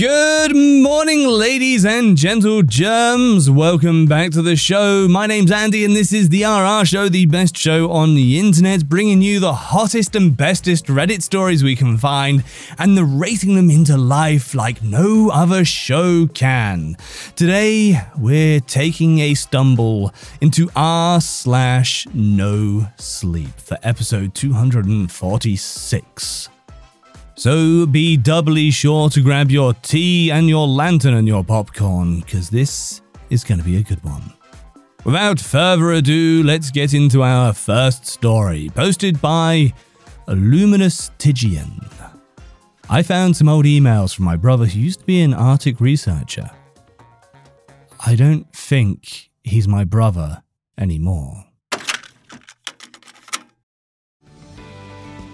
Good morning, ladies and gentle germs. Welcome back to the show. My name's Andy, and this is the RR Show, the best show on the internet, bringing you the hottest and bestest Reddit stories we can find and narrating them into life like no other show can. Today, we're taking a stumble into r slash no sleep for episode 246. So be doubly sure to grab your tea and your lantern and your popcorn, because this is going to be a good one. Without further ado, let's get into our first story, posted by Luminous Tigian. I found some old emails from my brother who used to be an Arctic researcher. I don't think he's my brother anymore.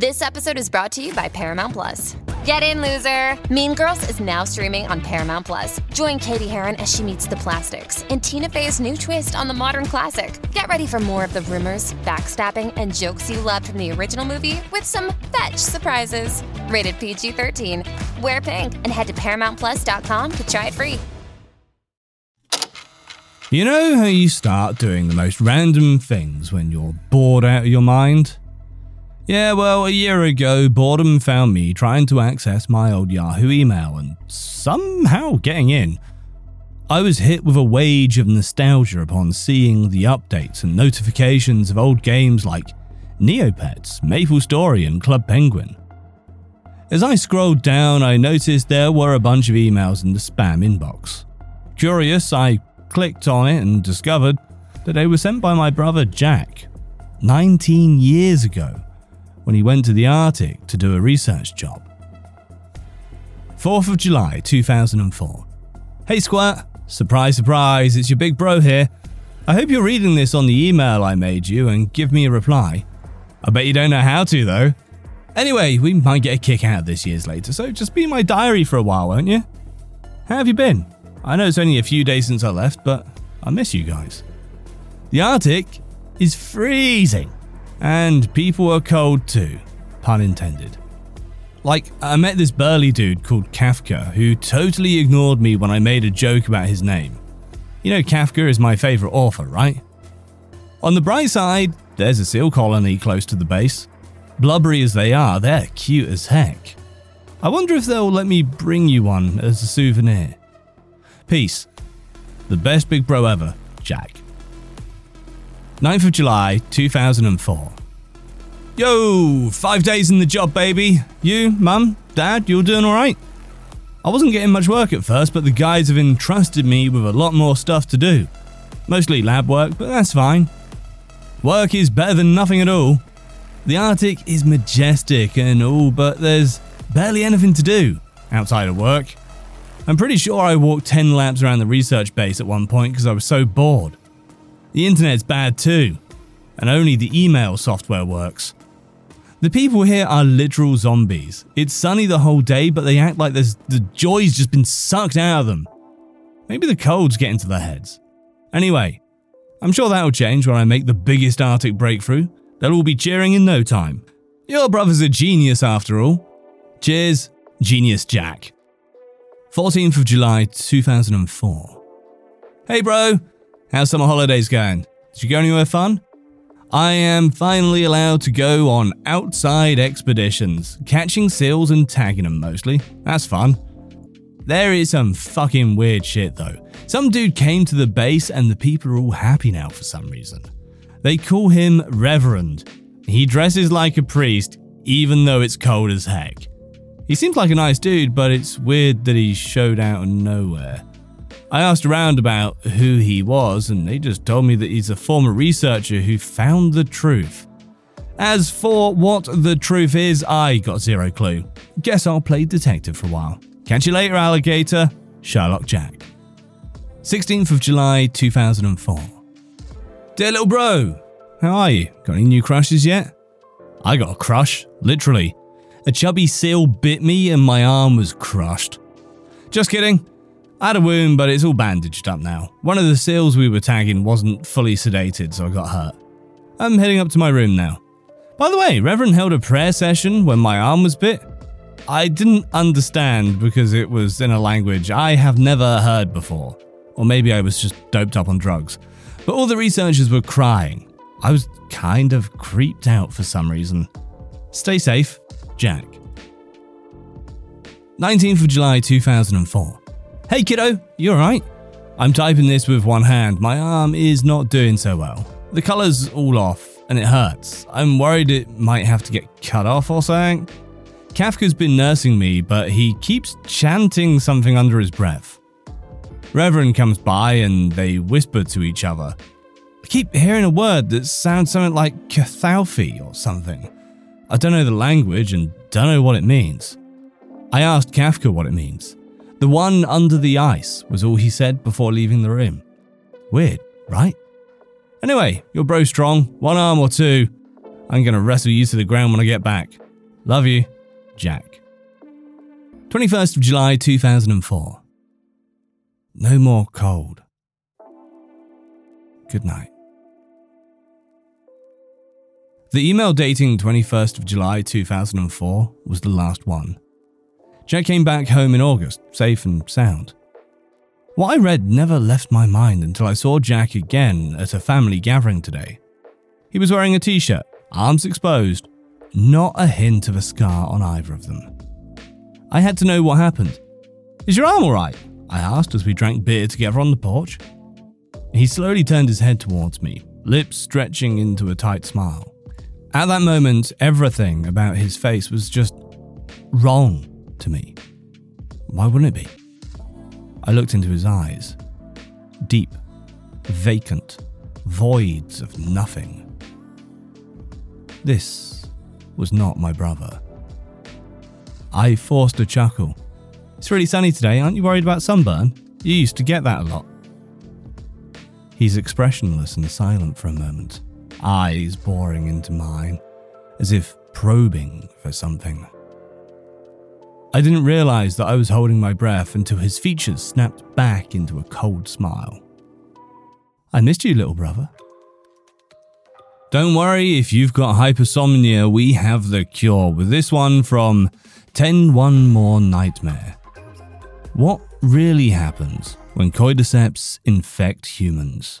This episode is brought to you by Paramount Plus. Get in, loser! Mean Girls is now streaming on Paramount Plus. Join Cady Heron as she meets the plastics in Tina Fey's new twist on the modern classic. Get ready for more of the rumors, backstabbing, and jokes you loved from the original movie with some fetch surprises. Rated PG 13. Wear pink and head to ParamountPlus.com to try it free. You know how you start doing the most random things when you're bored out of your mind? Yeah, well, a year ago, boredom found me trying to access my old Yahoo email and somehow getting in. I was hit with a wage of nostalgia upon seeing the updates and notifications of old games like Neopets, Maple Story, and Club Penguin. As I scrolled down, I noticed there were a bunch of emails in the spam inbox. Curious, I clicked on it and discovered that they were sent by my brother Jack 19 years ago when he went to the Arctic to do a research job. 4th of July 2004. Hey Squirt, surprise, surprise, it's your big bro here. I hope you're reading this on the email I made you and give me a reply. I bet you don't know how to though. Anyway, we might get a kick out of this years later, so just be my diary for a while, won't you? How have you been? I know it's only a few days since I left, but I miss you guys. The Arctic is freezing. And people are cold too, pun intended. Like, I met this burly dude called Kafka who totally ignored me when I made a joke about his name. You know, Kafka is my favourite author, right? On the bright side, there's a seal colony close to the base. Blubbery as they are, they're cute as heck. I wonder if they'll let me bring you one as a souvenir. Peace. The best big bro ever, Jack. 9th of July 2004. Yo, five days in the job, baby. You, mum, dad, you're doing alright? I wasn't getting much work at first, but the guys have entrusted me with a lot more stuff to do. Mostly lab work, but that's fine. Work is better than nothing at all. The Arctic is majestic and all, but there's barely anything to do outside of work. I'm pretty sure I walked 10 laps around the research base at one point because I was so bored. The internet's bad too, and only the email software works. The people here are literal zombies. It's sunny the whole day, but they act like the joy's just been sucked out of them. Maybe the cold's getting to their heads. Anyway, I'm sure that'll change when I make the biggest Arctic breakthrough. They'll all be cheering in no time. Your brother's a genius after all. Cheers, Genius Jack. 14th of July 2004. Hey bro, How's summer holidays going? Did you go anywhere fun? I am finally allowed to go on outside expeditions, catching seals and tagging them mostly. That's fun. There is some fucking weird shit though. Some dude came to the base and the people are all happy now for some reason. They call him Reverend. He dresses like a priest, even though it's cold as heck. He seems like a nice dude, but it's weird that he showed out of nowhere. I asked around about who he was, and they just told me that he's a former researcher who found the truth. As for what the truth is, I got zero clue. Guess I'll play detective for a while. Catch you later, alligator. Sherlock Jack. 16th of July 2004. Dear little bro, how are you? Got any new crushes yet? I got a crush, literally. A chubby seal bit me and my arm was crushed. Just kidding. I had a wound, but it's all bandaged up now. One of the seals we were tagging wasn't fully sedated, so I got hurt. I'm heading up to my room now. By the way, Reverend held a prayer session when my arm was bit. I didn't understand because it was in a language I have never heard before. Or maybe I was just doped up on drugs. But all the researchers were crying. I was kind of creeped out for some reason. Stay safe, Jack. 19th of July 2004. Hey kiddo, you alright? I'm typing this with one hand. My arm is not doing so well. The colour's all off and it hurts. I'm worried it might have to get cut off or something. Kafka's been nursing me, but he keeps chanting something under his breath. Reverend comes by and they whisper to each other. I keep hearing a word that sounds something like Cathalphi or something. I don't know the language and don't know what it means. I asked Kafka what it means. The one under the ice was all he said before leaving the room. Weird, right? Anyway, you're bro strong, one arm or two. I'm gonna wrestle you to the ground when I get back. Love you, Jack. 21st of July 2004. No more cold. Good night. The email dating 21st of July 2004 was the last one. Jack came back home in August, safe and sound. What I read never left my mind until I saw Jack again at a family gathering today. He was wearing a t shirt, arms exposed, not a hint of a scar on either of them. I had to know what happened. Is your arm alright? I asked as we drank beer together on the porch. He slowly turned his head towards me, lips stretching into a tight smile. At that moment, everything about his face was just wrong to me. Why wouldn't it be? I looked into his eyes. Deep, vacant, voids of nothing. This was not my brother. I forced a chuckle. It's really sunny today, aren't you worried about sunburn? You used to get that a lot. He's expressionless and silent for a moment eyes boring into mine, as if probing for something. I didn't realize that I was holding my breath until his features snapped back into a cold smile. I missed you, little brother. Don't worry if you've got hypersomnia, we have the cure with this one from 10 One More Nightmare. What really happens when cordyceps infect humans?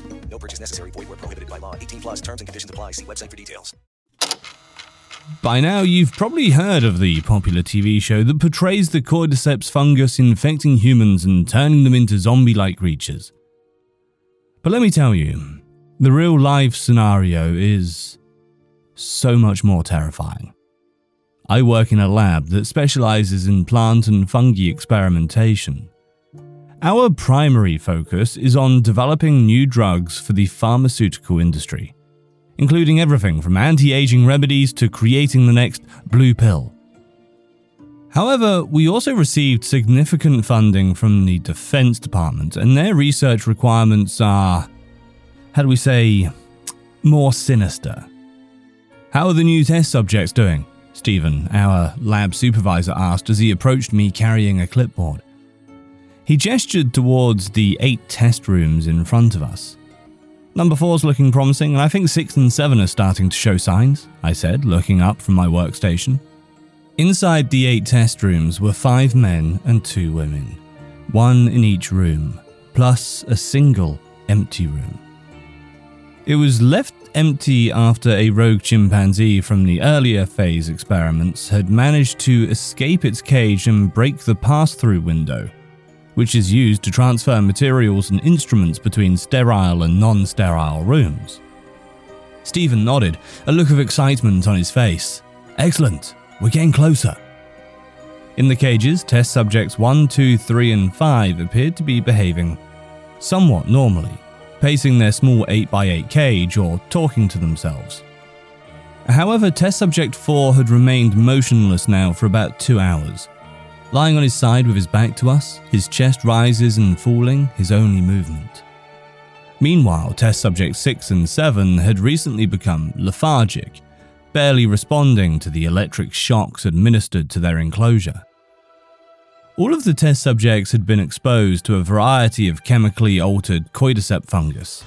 No purchase necessary. Void where prohibited by law. 18 plus terms and conditions apply. See website for details. By now, you've probably heard of the popular TV show that portrays the cordyceps fungus infecting humans and turning them into zombie like creatures. But let me tell you, the real life scenario is so much more terrifying. I work in a lab that specializes in plant and fungi experimentation. Our primary focus is on developing new drugs for the pharmaceutical industry, including everything from anti aging remedies to creating the next blue pill. However, we also received significant funding from the Defense Department, and their research requirements are, how do we say, more sinister. How are the new test subjects doing? Stephen, our lab supervisor, asked as he approached me carrying a clipboard. He gestured towards the eight test rooms in front of us. Number four's looking promising, and I think six and seven are starting to show signs, I said, looking up from my workstation. Inside the eight test rooms were five men and two women, one in each room, plus a single empty room. It was left empty after a rogue chimpanzee from the earlier phase experiments had managed to escape its cage and break the pass through window, which is used to transfer materials and instruments between sterile and non sterile rooms. Stephen nodded, a look of excitement on his face. Excellent, we're getting closer. In the cages, test subjects 1, 2, 3, and 5 appeared to be behaving somewhat normally, pacing their small 8x8 cage or talking to themselves. However, test subject 4 had remained motionless now for about two hours. Lying on his side with his back to us, his chest rises and falling, his only movement. Meanwhile, test subjects 6 and 7 had recently become lethargic barely responding to the electric shocks administered to their enclosure. All of the test subjects had been exposed to a variety of chemically altered cordyceps fungus.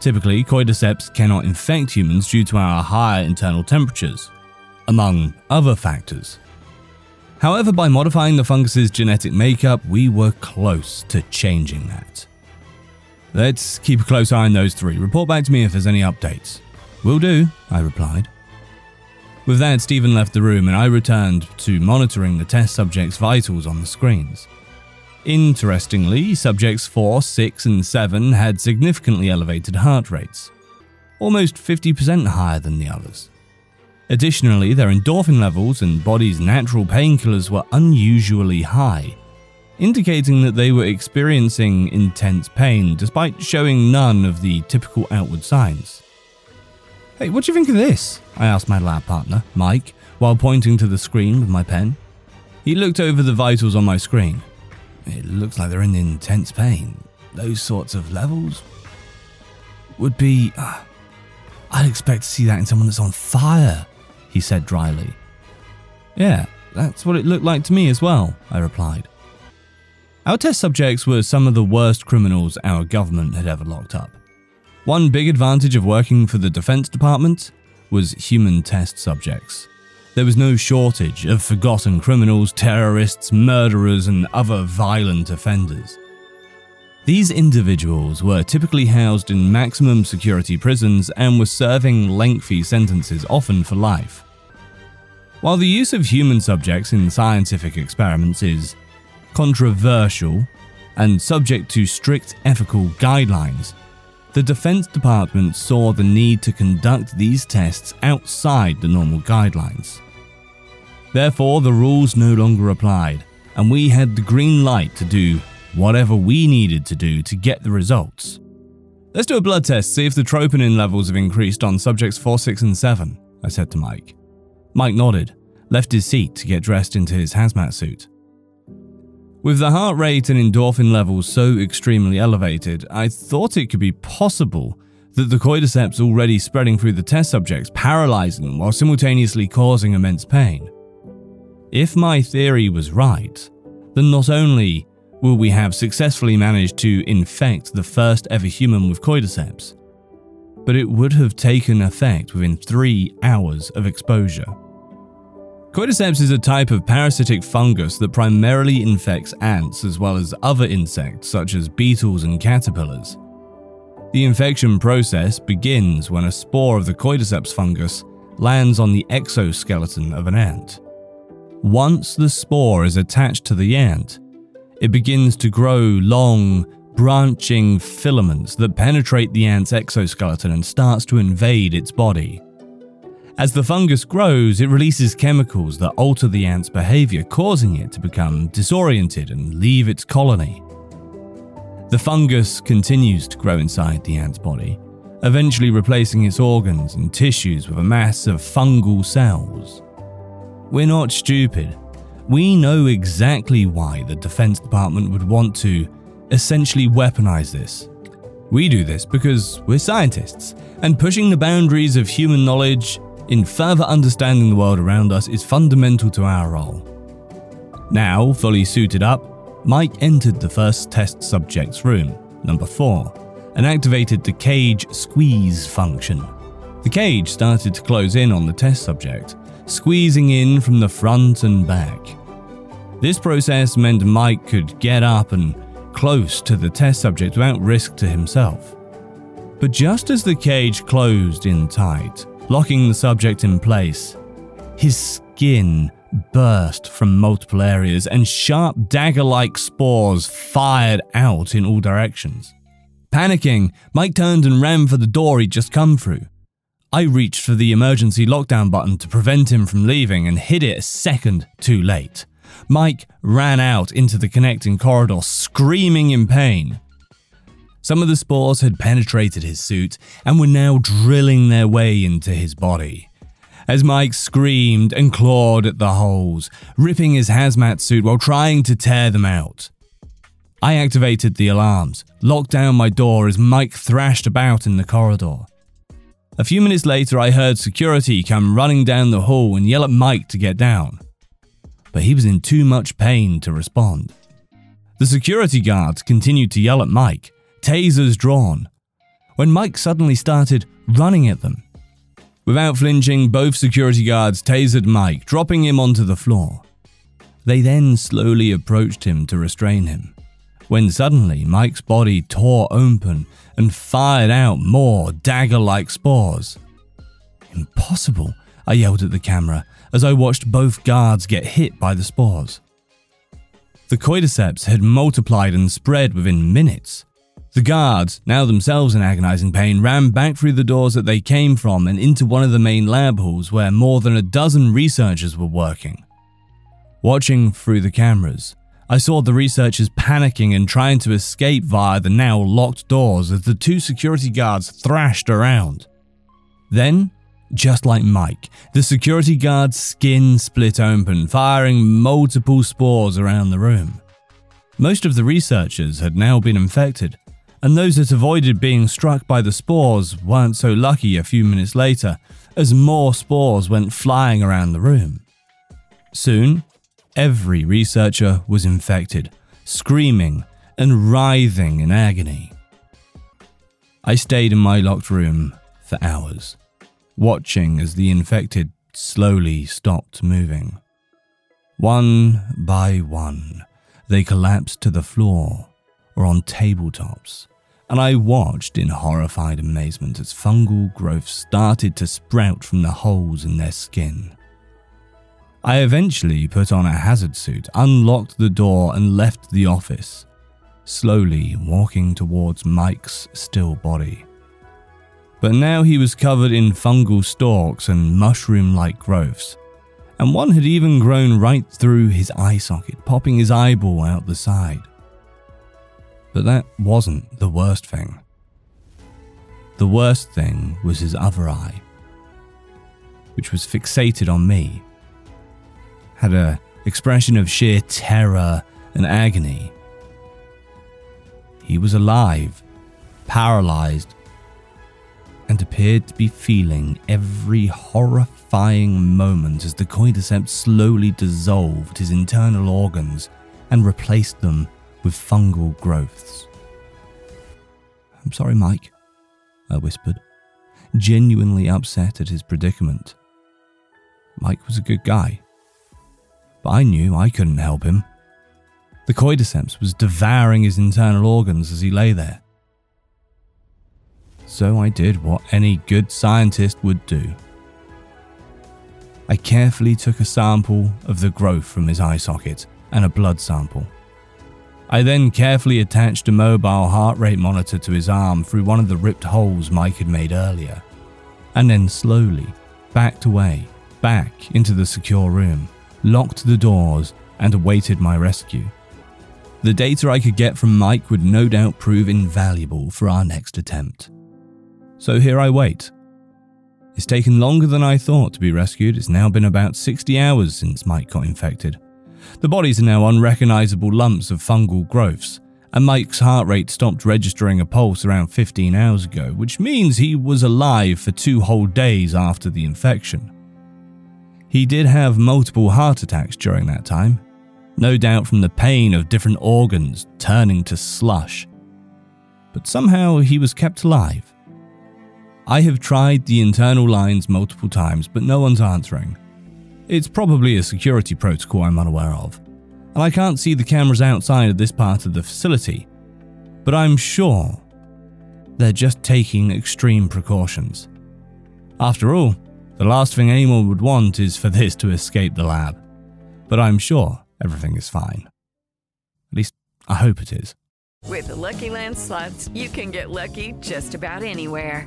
Typically, cordyceps cannot infect humans due to our higher internal temperatures, among other factors. However, by modifying the fungus's genetic makeup, we were close to changing that. Let's keep a close eye on those three. Report back to me if there's any updates. Will do, I replied. With that, Stephen left the room and I returned to monitoring the test subjects' vitals on the screens. Interestingly, subjects 4, 6, and 7 had significantly elevated heart rates, almost 50% higher than the others. Additionally, their endorphin levels and body's natural painkillers were unusually high, indicating that they were experiencing intense pain despite showing none of the typical outward signs. Hey, what do you think of this? I asked my lab partner, Mike, while pointing to the screen with my pen. He looked over the vitals on my screen. It looks like they're in intense pain. Those sorts of levels would be. Uh, I'd expect to see that in someone that's on fire, he said dryly. Yeah, that's what it looked like to me as well, I replied. Our test subjects were some of the worst criminals our government had ever locked up. One big advantage of working for the Defense Department was human test subjects. There was no shortage of forgotten criminals, terrorists, murderers, and other violent offenders. These individuals were typically housed in maximum security prisons and were serving lengthy sentences, often for life. While the use of human subjects in scientific experiments is controversial and subject to strict ethical guidelines, the Defense Department saw the need to conduct these tests outside the normal guidelines. Therefore, the rules no longer applied, and we had the green light to do whatever we needed to do to get the results. Let's do a blood test, see if the troponin levels have increased on subjects 4, 6, and 7, I said to Mike. Mike nodded, left his seat to get dressed into his hazmat suit. With the heart rate and endorphin levels so extremely elevated, I thought it could be possible that the cordyceps already spreading through the test subjects, paralyzing them while simultaneously causing immense pain. If my theory was right, then not only will we have successfully managed to infect the first ever human with cordyceps, but it would have taken effect within three hours of exposure. Cordyceps is a type of parasitic fungus that primarily infects ants as well as other insects such as beetles and caterpillars. The infection process begins when a spore of the cordyceps fungus lands on the exoskeleton of an ant. Once the spore is attached to the ant, it begins to grow long, branching filaments that penetrate the ant's exoskeleton and starts to invade its body. As the fungus grows, it releases chemicals that alter the ant's behavior, causing it to become disoriented and leave its colony. The fungus continues to grow inside the ant's body, eventually replacing its organs and tissues with a mass of fungal cells. We're not stupid. We know exactly why the Defense Department would want to essentially weaponize this. We do this because we're scientists, and pushing the boundaries of human knowledge in further understanding the world around us is fundamental to our role. Now, fully suited up, Mike entered the first test subject's room, number 4, and activated the cage squeeze function. The cage started to close in on the test subject, squeezing in from the front and back. This process meant Mike could get up and close to the test subject without risk to himself. But just as the cage closed in tight, locking the subject in place, his skin burst from multiple areas and sharp dagger like spores fired out in all directions. Panicking, Mike turned and ran for the door he'd just come through. I reached for the emergency lockdown button to prevent him from leaving and hit it a second too late. Mike ran out into the connecting corridor, screaming in pain. Some of the spores had penetrated his suit and were now drilling their way into his body. As Mike screamed and clawed at the holes, ripping his hazmat suit while trying to tear them out. I activated the alarms, locked down my door as Mike thrashed about in the corridor. A few minutes later, I heard security come running down the hall and yell at Mike to get down. But he was in too much pain to respond. The security guards continued to yell at Mike, tasers drawn, when Mike suddenly started running at them. Without flinching, both security guards tasered Mike, dropping him onto the floor. They then slowly approached him to restrain him, when suddenly Mike's body tore open and fired out more dagger like spores. Impossible, I yelled at the camera as I watched both guards get hit by the spores. The cordyceps had multiplied and spread within minutes. The guards, now themselves in agonizing pain, ran back through the doors that they came from and into one of the main lab halls where more than a dozen researchers were working. Watching through the cameras, I saw the researchers panicking and trying to escape via the now locked doors as the two security guards thrashed around. Then, just like Mike, the security guard's skin split open, firing multiple spores around the room. Most of the researchers had now been infected, and those that avoided being struck by the spores weren't so lucky a few minutes later, as more spores went flying around the room. Soon, Every researcher was infected, screaming and writhing in agony. I stayed in my locked room for hours, watching as the infected slowly stopped moving. One by one, they collapsed to the floor or on tabletops, and I watched in horrified amazement as fungal growths started to sprout from the holes in their skin. I eventually put on a hazard suit, unlocked the door, and left the office, slowly walking towards Mike's still body. But now he was covered in fungal stalks and mushroom like growths, and one had even grown right through his eye socket, popping his eyeball out the side. But that wasn't the worst thing. The worst thing was his other eye, which was fixated on me had a expression of sheer terror and agony. He was alive, paralyzed, and appeared to be feeling every horrifying moment as the cordyceps slowly dissolved his internal organs and replaced them with fungal growths. I'm sorry, Mike, I whispered, genuinely upset at his predicament. Mike was a good guy but I knew I couldn't help him. The cordyceps was devouring his internal organs as he lay there. So I did what any good scientist would do. I carefully took a sample of the growth from his eye socket and a blood sample. I then carefully attached a mobile heart rate monitor to his arm through one of the ripped holes Mike had made earlier, and then slowly backed away, back into the secure room locked the doors, and awaited my rescue. The data I could get from Mike would no doubt prove invaluable for our next attempt. So here I wait. It's taken longer than I thought to be rescued. It's now been about 60 hours since Mike got infected. The bodies are now unrecognizable lumps of fungal growths, and Mike's heart rate stopped registering a pulse around 15 hours ago, which means he was alive for two whole days after the infection. He did have multiple heart attacks during that time, no doubt from the pain of different organs turning to slush. But somehow he was kept alive. I have tried the internal lines multiple times, but no one's answering. It's probably a security protocol I'm unaware of, and I can't see the cameras outside of this part of the facility, but I'm sure they're just taking extreme precautions. After all, the last thing anyone would want is for this to escape the lab. But I'm sure everything is fine. At least, I hope it is. With the Lucky Land slots, you can get lucky just about anywhere.